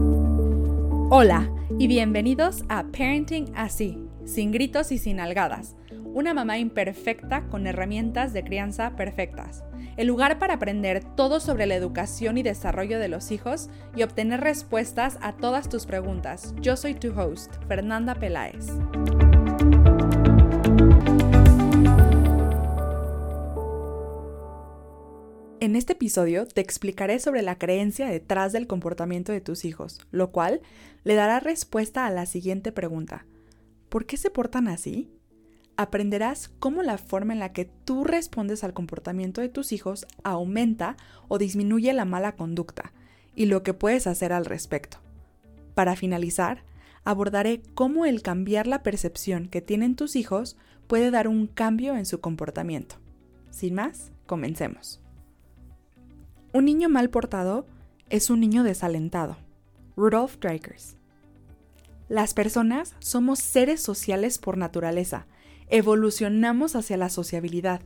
Hola y bienvenidos a Parenting Así, sin gritos y sin algadas. Una mamá imperfecta con herramientas de crianza perfectas. El lugar para aprender todo sobre la educación y desarrollo de los hijos y obtener respuestas a todas tus preguntas. Yo soy tu host, Fernanda Peláez. En este episodio te explicaré sobre la creencia detrás del comportamiento de tus hijos, lo cual le dará respuesta a la siguiente pregunta. ¿Por qué se portan así? Aprenderás cómo la forma en la que tú respondes al comportamiento de tus hijos aumenta o disminuye la mala conducta y lo que puedes hacer al respecto. Para finalizar, abordaré cómo el cambiar la percepción que tienen tus hijos puede dar un cambio en su comportamiento. Sin más, comencemos. Un niño mal portado es un niño desalentado. Rudolf Dreikers. Las personas somos seres sociales por naturaleza. Evolucionamos hacia la sociabilidad.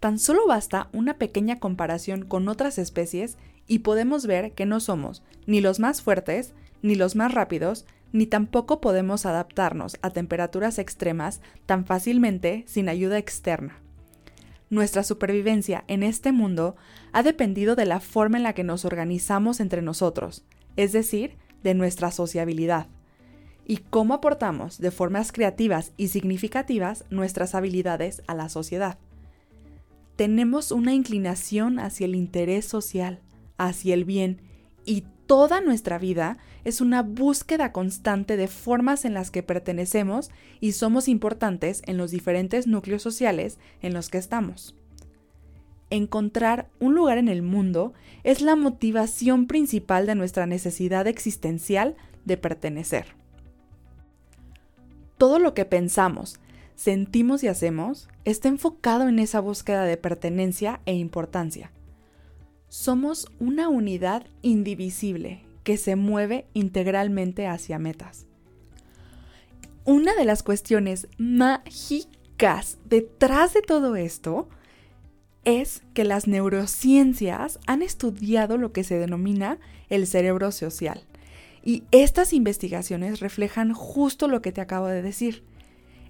Tan solo basta una pequeña comparación con otras especies y podemos ver que no somos ni los más fuertes, ni los más rápidos, ni tampoco podemos adaptarnos a temperaturas extremas tan fácilmente sin ayuda externa. Nuestra supervivencia en este mundo ha dependido de la forma en la que nos organizamos entre nosotros, es decir, de nuestra sociabilidad, y cómo aportamos de formas creativas y significativas nuestras habilidades a la sociedad. Tenemos una inclinación hacia el interés social, hacia el bien, y toda nuestra vida es una búsqueda constante de formas en las que pertenecemos y somos importantes en los diferentes núcleos sociales en los que estamos. Encontrar un lugar en el mundo es la motivación principal de nuestra necesidad existencial de pertenecer. Todo lo que pensamos, sentimos y hacemos está enfocado en esa búsqueda de pertenencia e importancia somos una unidad indivisible que se mueve integralmente hacia metas. Una de las cuestiones mágicas detrás de todo esto es que las neurociencias han estudiado lo que se denomina el cerebro social. Y estas investigaciones reflejan justo lo que te acabo de decir.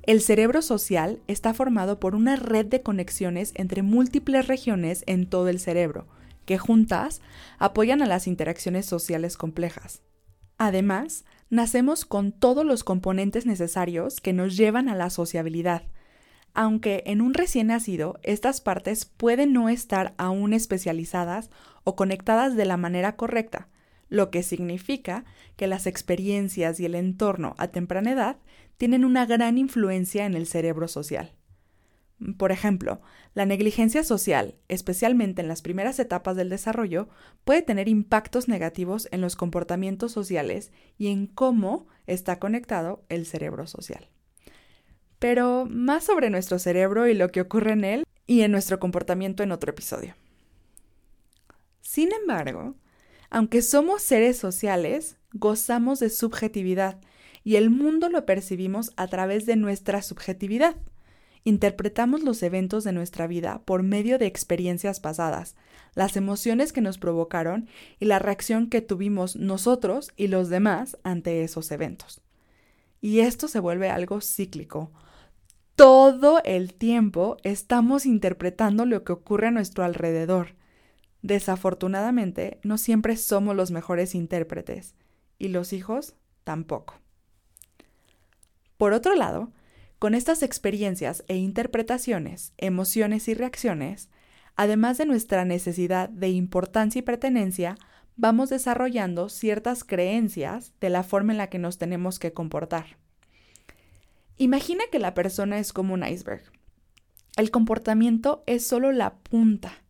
El cerebro social está formado por una red de conexiones entre múltiples regiones en todo el cerebro, que juntas apoyan a las interacciones sociales complejas. Además, nacemos con todos los componentes necesarios que nos llevan a la sociabilidad, aunque en un recién nacido estas partes pueden no estar aún especializadas o conectadas de la manera correcta, lo que significa que las experiencias y el entorno a temprana edad tienen una gran influencia en el cerebro social. Por ejemplo, la negligencia social, especialmente en las primeras etapas del desarrollo, puede tener impactos negativos en los comportamientos sociales y en cómo está conectado el cerebro social. Pero más sobre nuestro cerebro y lo que ocurre en él y en nuestro comportamiento en otro episodio. Sin embargo, aunque somos seres sociales, gozamos de subjetividad y el mundo lo percibimos a través de nuestra subjetividad interpretamos los eventos de nuestra vida por medio de experiencias pasadas, las emociones que nos provocaron y la reacción que tuvimos nosotros y los demás ante esos eventos. Y esto se vuelve algo cíclico. Todo el tiempo estamos interpretando lo que ocurre a nuestro alrededor. Desafortunadamente, no siempre somos los mejores intérpretes, y los hijos tampoco. Por otro lado, con estas experiencias e interpretaciones, emociones y reacciones, además de nuestra necesidad de importancia y pertenencia, vamos desarrollando ciertas creencias de la forma en la que nos tenemos que comportar. Imagina que la persona es como un iceberg. El comportamiento es solo la punta,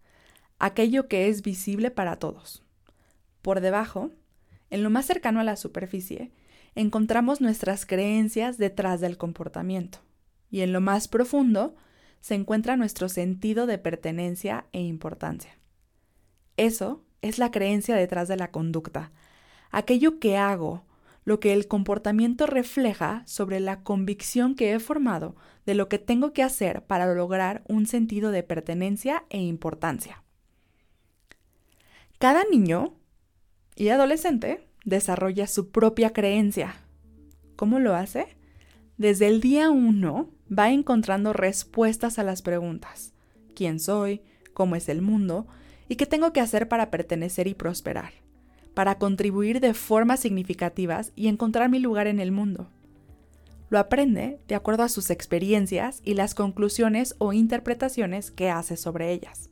aquello que es visible para todos. Por debajo, en lo más cercano a la superficie, encontramos nuestras creencias detrás del comportamiento. Y en lo más profundo se encuentra nuestro sentido de pertenencia e importancia. Eso es la creencia detrás de la conducta, aquello que hago, lo que el comportamiento refleja sobre la convicción que he formado de lo que tengo que hacer para lograr un sentido de pertenencia e importancia. Cada niño y adolescente desarrolla su propia creencia. ¿Cómo lo hace? Desde el día uno va encontrando respuestas a las preguntas. ¿Quién soy? ¿Cómo es el mundo? ¿Y qué tengo que hacer para pertenecer y prosperar? Para contribuir de formas significativas y encontrar mi lugar en el mundo. Lo aprende de acuerdo a sus experiencias y las conclusiones o interpretaciones que hace sobre ellas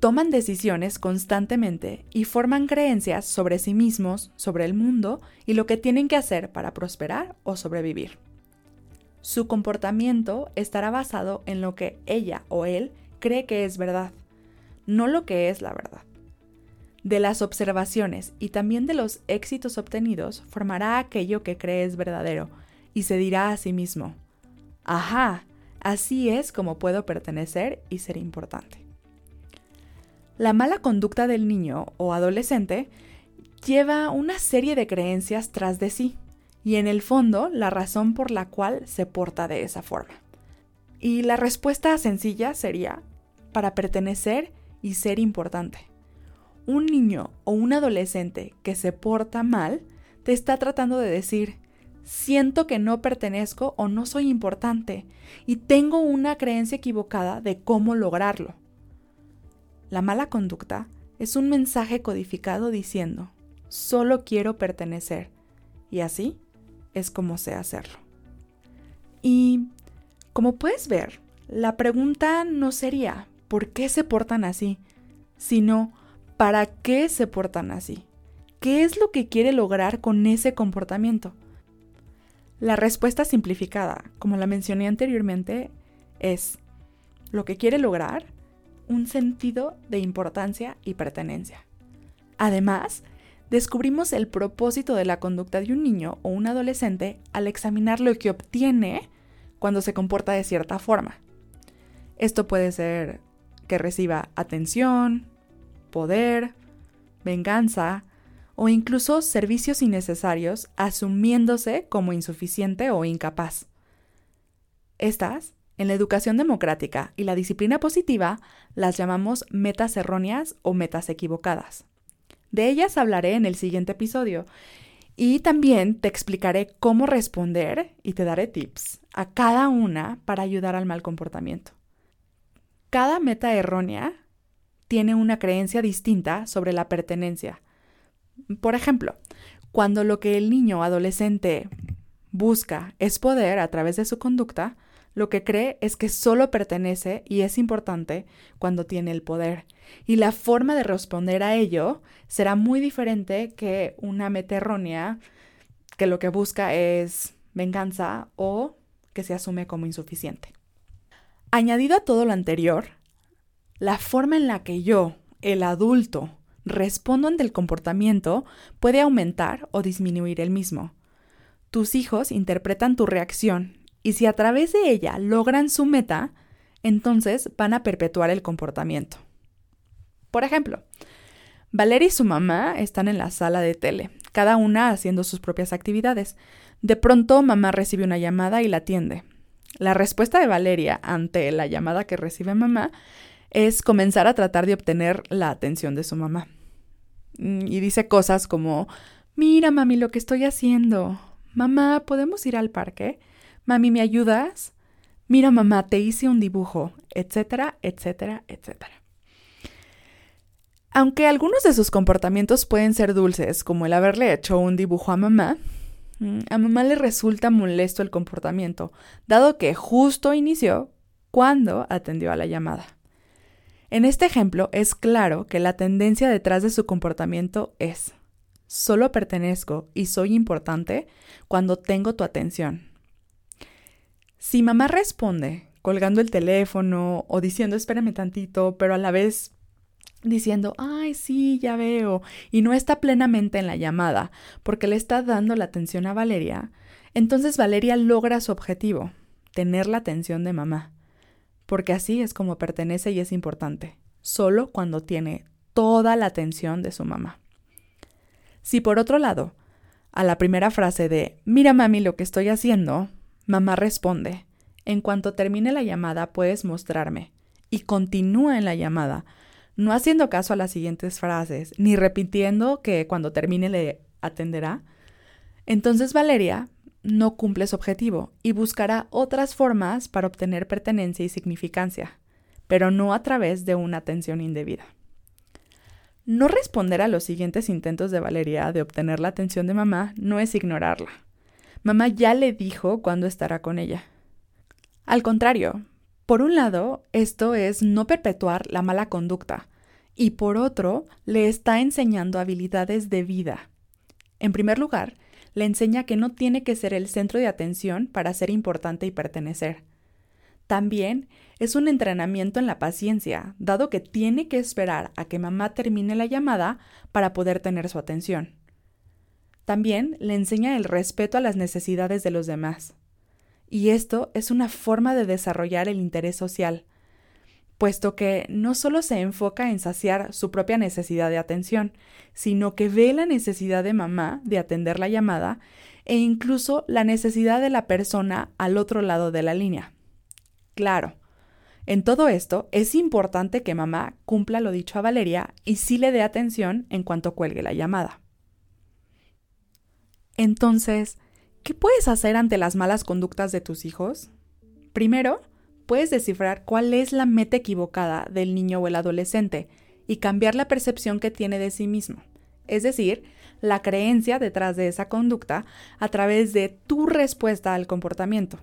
toman decisiones constantemente y forman creencias sobre sí mismos, sobre el mundo y lo que tienen que hacer para prosperar o sobrevivir. Su comportamiento estará basado en lo que ella o él cree que es verdad, no lo que es la verdad. De las observaciones y también de los éxitos obtenidos formará aquello que cree es verdadero y se dirá a sí mismo, ajá, así es como puedo pertenecer y ser importante. La mala conducta del niño o adolescente lleva una serie de creencias tras de sí y en el fondo la razón por la cual se porta de esa forma. Y la respuesta sencilla sería para pertenecer y ser importante. Un niño o un adolescente que se porta mal te está tratando de decir, siento que no pertenezco o no soy importante y tengo una creencia equivocada de cómo lograrlo. La mala conducta es un mensaje codificado diciendo, solo quiero pertenecer, y así es como sé hacerlo. Y, como puedes ver, la pregunta no sería, ¿por qué se portan así? sino, ¿para qué se portan así? ¿Qué es lo que quiere lograr con ese comportamiento? La respuesta simplificada, como la mencioné anteriormente, es, lo que quiere lograr un sentido de importancia y pertenencia. Además, descubrimos el propósito de la conducta de un niño o un adolescente al examinar lo que obtiene cuando se comporta de cierta forma. Esto puede ser que reciba atención, poder, venganza o incluso servicios innecesarios asumiéndose como insuficiente o incapaz. Estas en la educación democrática y la disciplina positiva las llamamos metas erróneas o metas equivocadas. De ellas hablaré en el siguiente episodio y también te explicaré cómo responder y te daré tips a cada una para ayudar al mal comportamiento. Cada meta errónea tiene una creencia distinta sobre la pertenencia. Por ejemplo, cuando lo que el niño o adolescente busca es poder a través de su conducta, lo que cree es que solo pertenece y es importante cuando tiene el poder. Y la forma de responder a ello será muy diferente que una meta errónea que lo que busca es venganza o que se asume como insuficiente. Añadido a todo lo anterior, la forma en la que yo, el adulto, respondo ante el comportamiento puede aumentar o disminuir el mismo. Tus hijos interpretan tu reacción y si a través de ella logran su meta, entonces van a perpetuar el comportamiento. Por ejemplo, Valeria y su mamá están en la sala de tele, cada una haciendo sus propias actividades. De pronto mamá recibe una llamada y la atiende. La respuesta de Valeria ante la llamada que recibe mamá es comenzar a tratar de obtener la atención de su mamá. Mm, y dice cosas como, mira mami lo que estoy haciendo. Mamá, ¿podemos ir al parque? Mami, ¿me ayudas? Mira, mamá, te hice un dibujo, etcétera, etcétera, etcétera. Aunque algunos de sus comportamientos pueden ser dulces, como el haberle hecho un dibujo a mamá, mm, a mamá le resulta molesto el comportamiento, dado que justo inició cuando atendió a la llamada. En este ejemplo es claro que la tendencia detrás de su comportamiento es solo pertenezco y soy importante cuando tengo tu atención. Si mamá responde colgando el teléfono o diciendo espérame tantito, pero a la vez diciendo, ay, sí, ya veo, y no está plenamente en la llamada porque le está dando la atención a Valeria, entonces Valeria logra su objetivo, tener la atención de mamá, porque así es como pertenece y es importante, solo cuando tiene toda la atención de su mamá. Si por otro lado, a la primera frase de, mira mami lo que estoy haciendo, Mamá responde, en cuanto termine la llamada puedes mostrarme, y continúa en la llamada, no haciendo caso a las siguientes frases, ni repitiendo que cuando termine le atenderá, entonces Valeria no cumple su objetivo y buscará otras formas para obtener pertenencia y significancia, pero no a través de una atención indebida. No responder a los siguientes intentos de Valeria de obtener la atención de mamá no es ignorarla. Mamá ya le dijo cuándo estará con ella. Al contrario, por un lado, esto es no perpetuar la mala conducta, y por otro, le está enseñando habilidades de vida. En primer lugar, le enseña que no tiene que ser el centro de atención para ser importante y pertenecer. También es un entrenamiento en la paciencia, dado que tiene que esperar a que mamá termine la llamada para poder tener su atención. También le enseña el respeto a las necesidades de los demás. Y esto es una forma de desarrollar el interés social, puesto que no solo se enfoca en saciar su propia necesidad de atención, sino que ve la necesidad de mamá de atender la llamada e incluso la necesidad de la persona al otro lado de la línea. Claro, en todo esto es importante que mamá cumpla lo dicho a Valeria y sí le dé atención en cuanto cuelgue la llamada. Entonces, ¿qué puedes hacer ante las malas conductas de tus hijos? Primero, puedes descifrar cuál es la meta equivocada del niño o el adolescente y cambiar la percepción que tiene de sí mismo, es decir, la creencia detrás de esa conducta a través de tu respuesta al comportamiento.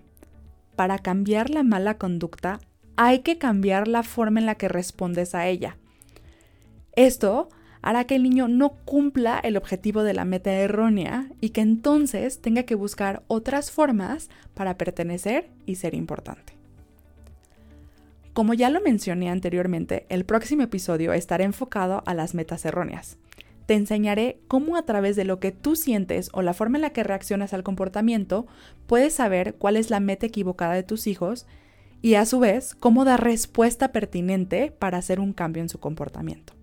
Para cambiar la mala conducta hay que cambiar la forma en la que respondes a ella. Esto hará que el niño no cumpla el objetivo de la meta errónea y que entonces tenga que buscar otras formas para pertenecer y ser importante. Como ya lo mencioné anteriormente, el próximo episodio estará enfocado a las metas erróneas. Te enseñaré cómo a través de lo que tú sientes o la forma en la que reaccionas al comportamiento puedes saber cuál es la meta equivocada de tus hijos y a su vez cómo dar respuesta pertinente para hacer un cambio en su comportamiento.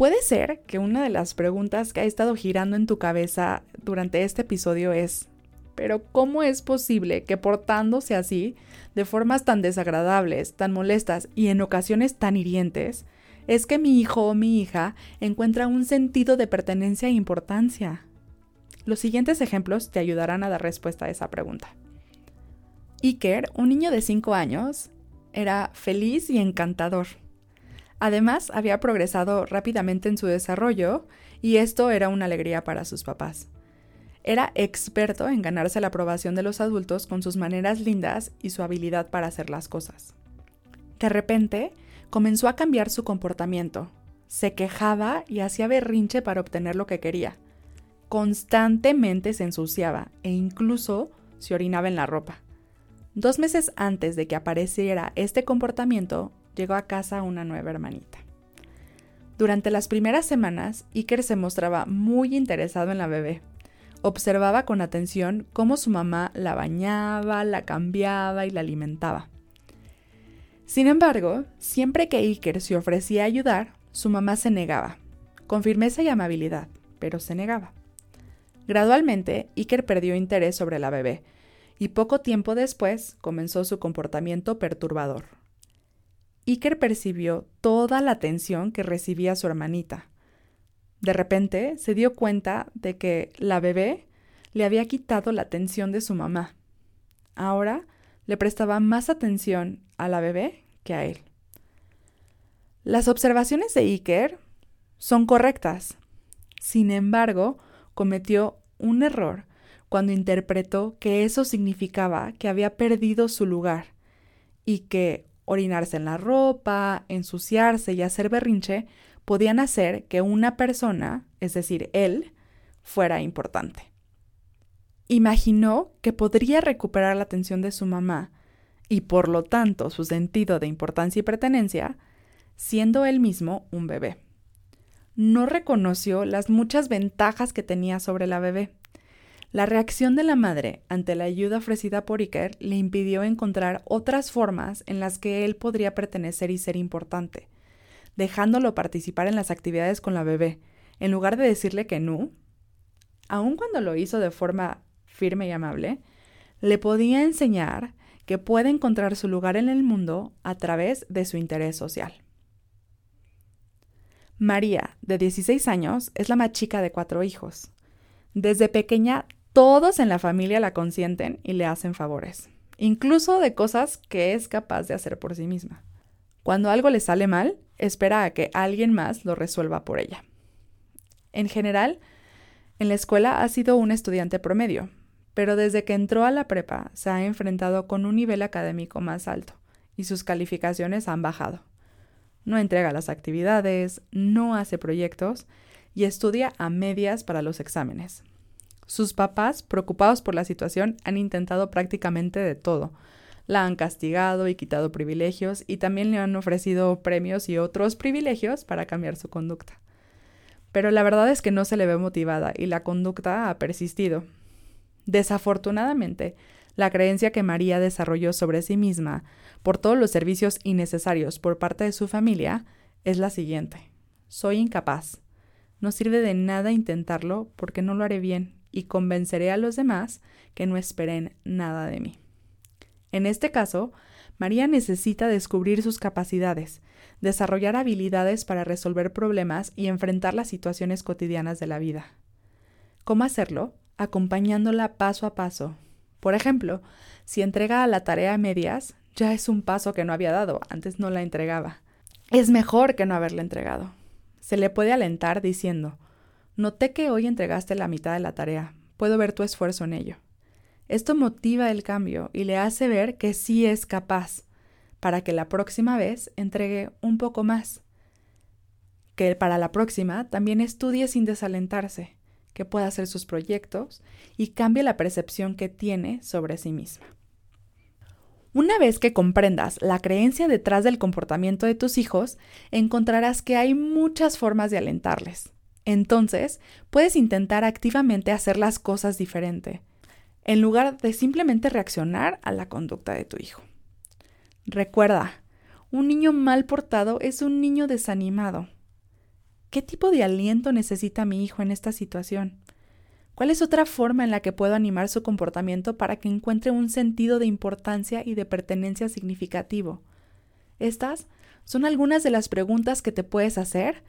Puede ser que una de las preguntas que ha estado girando en tu cabeza durante este episodio es, pero ¿cómo es posible que portándose así, de formas tan desagradables, tan molestas y en ocasiones tan hirientes, es que mi hijo o mi hija encuentra un sentido de pertenencia e importancia? Los siguientes ejemplos te ayudarán a dar respuesta a esa pregunta. Iker, un niño de 5 años, era feliz y encantador. Además, había progresado rápidamente en su desarrollo y esto era una alegría para sus papás. Era experto en ganarse la aprobación de los adultos con sus maneras lindas y su habilidad para hacer las cosas. De repente, comenzó a cambiar su comportamiento. Se quejaba y hacía berrinche para obtener lo que quería. Constantemente se ensuciaba e incluso se orinaba en la ropa. Dos meses antes de que apareciera este comportamiento, llegó a casa una nueva hermanita. Durante las primeras semanas, Iker se mostraba muy interesado en la bebé, Observaba con atención cómo su mamá la bañaba, la cambiaba y la alimentaba. Sin embargo, siempre que Iker se ofrecía a ayudar, su mamá se negaba, con firmeza y amabilidad, pero se negaba. Gradualmente, Iker perdió interés sobre la bebé, y poco tiempo después comenzó su comportamiento perturbador. Iker percibió toda la atención que recibía su hermanita, de repente se dio cuenta de que la bebé le había quitado la atención de su mamá. Ahora le prestaba más atención a la bebé que a él. Las observaciones de Iker son correctas. Sin embargo, cometió un error cuando interpretó que eso significaba que había perdido su lugar y que orinarse en la ropa, ensuciarse y hacer berrinche podían hacer que una persona, es decir, él, fuera importante. Imaginó que podría recuperar la atención de su mamá y por lo tanto su sentido de importancia y pertenencia, siendo él mismo un bebé. No reconoció las muchas ventajas que tenía sobre la bebé. La reacción de la madre ante la ayuda ofrecida por Iker le impidió encontrar otras formas en las que él podría pertenecer y ser importante dejándolo participar en las actividades con la bebé, en lugar de decirle que no, aun cuando lo hizo de forma firme y amable, le podía enseñar que puede encontrar su lugar en el mundo a través de su interés social. María, de 16 años, es la más chica de cuatro hijos. Desde pequeña, todos en la familia la consienten y le hacen favores, incluso de cosas que es capaz de hacer por sí misma. Cuando algo le sale mal, espera a que alguien más lo resuelva por ella. En general, en la escuela ha sido un estudiante promedio, pero desde que entró a la prepa se ha enfrentado con un nivel académico más alto y sus calificaciones han bajado. No entrega las actividades, no hace proyectos y estudia a medias para los exámenes. Sus papás, preocupados por la situación, han intentado prácticamente de todo. La han castigado y quitado privilegios y también le han ofrecido premios y otros privilegios para cambiar su conducta. Pero la verdad es que no se le ve motivada y la conducta ha persistido. Desafortunadamente, la creencia que María desarrolló sobre sí misma por todos los servicios innecesarios por parte de su familia es la siguiente. Soy incapaz. No sirve de nada intentarlo porque no lo haré bien y convenceré a los demás que no esperen nada de mí. En este caso, María necesita descubrir sus capacidades, desarrollar habilidades para resolver problemas y enfrentar las situaciones cotidianas de la vida. ¿Cómo hacerlo? Acompañándola paso a paso. Por ejemplo, si entrega la tarea a medias, ya es un paso que no había dado, antes no la entregaba. Es mejor que no haberla entregado. Se le puede alentar diciendo, Noté que hoy entregaste la mitad de la tarea. Puedo ver tu esfuerzo en ello. Esto motiva el cambio y le hace ver que sí es capaz, para que la próxima vez entregue un poco más. Que para la próxima también estudie sin desalentarse, que pueda hacer sus proyectos y cambie la percepción que tiene sobre sí misma. Una vez que comprendas la creencia detrás del comportamiento de tus hijos, encontrarás que hay muchas formas de alentarles. Entonces, puedes intentar activamente hacer las cosas diferente, en lugar de simplemente reaccionar a la conducta de tu hijo. Recuerda, un niño mal portado es un niño desanimado. ¿Qué tipo de aliento necesita mi hijo en esta situación? ¿Cuál es otra forma en la que puedo animar su comportamiento para que encuentre un sentido de importancia y de pertenencia significativo? Estas son algunas de las preguntas que te puedes hacer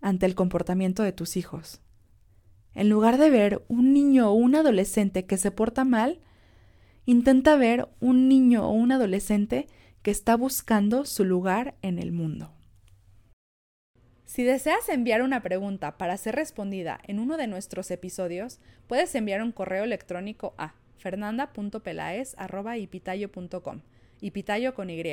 ante el comportamiento de tus hijos. En lugar de ver un niño o un adolescente que se porta mal, intenta ver un niño o un adolescente que está buscando su lugar en el mundo. Si deseas enviar una pregunta para ser respondida en uno de nuestros episodios, puedes enviar un correo electrónico a fernanda.pelaes.ipitayo.com, ipitayo con Y,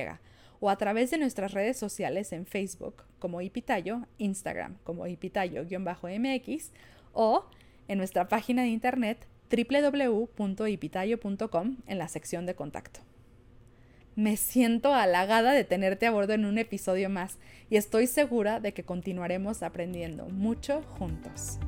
o a través de nuestras redes sociales en Facebook como Ipitayo, Instagram como Ipitayo-MX o en nuestra página de internet www.ipitayo.com en la sección de contacto. Me siento halagada de tenerte a bordo en un episodio más y estoy segura de que continuaremos aprendiendo mucho juntos.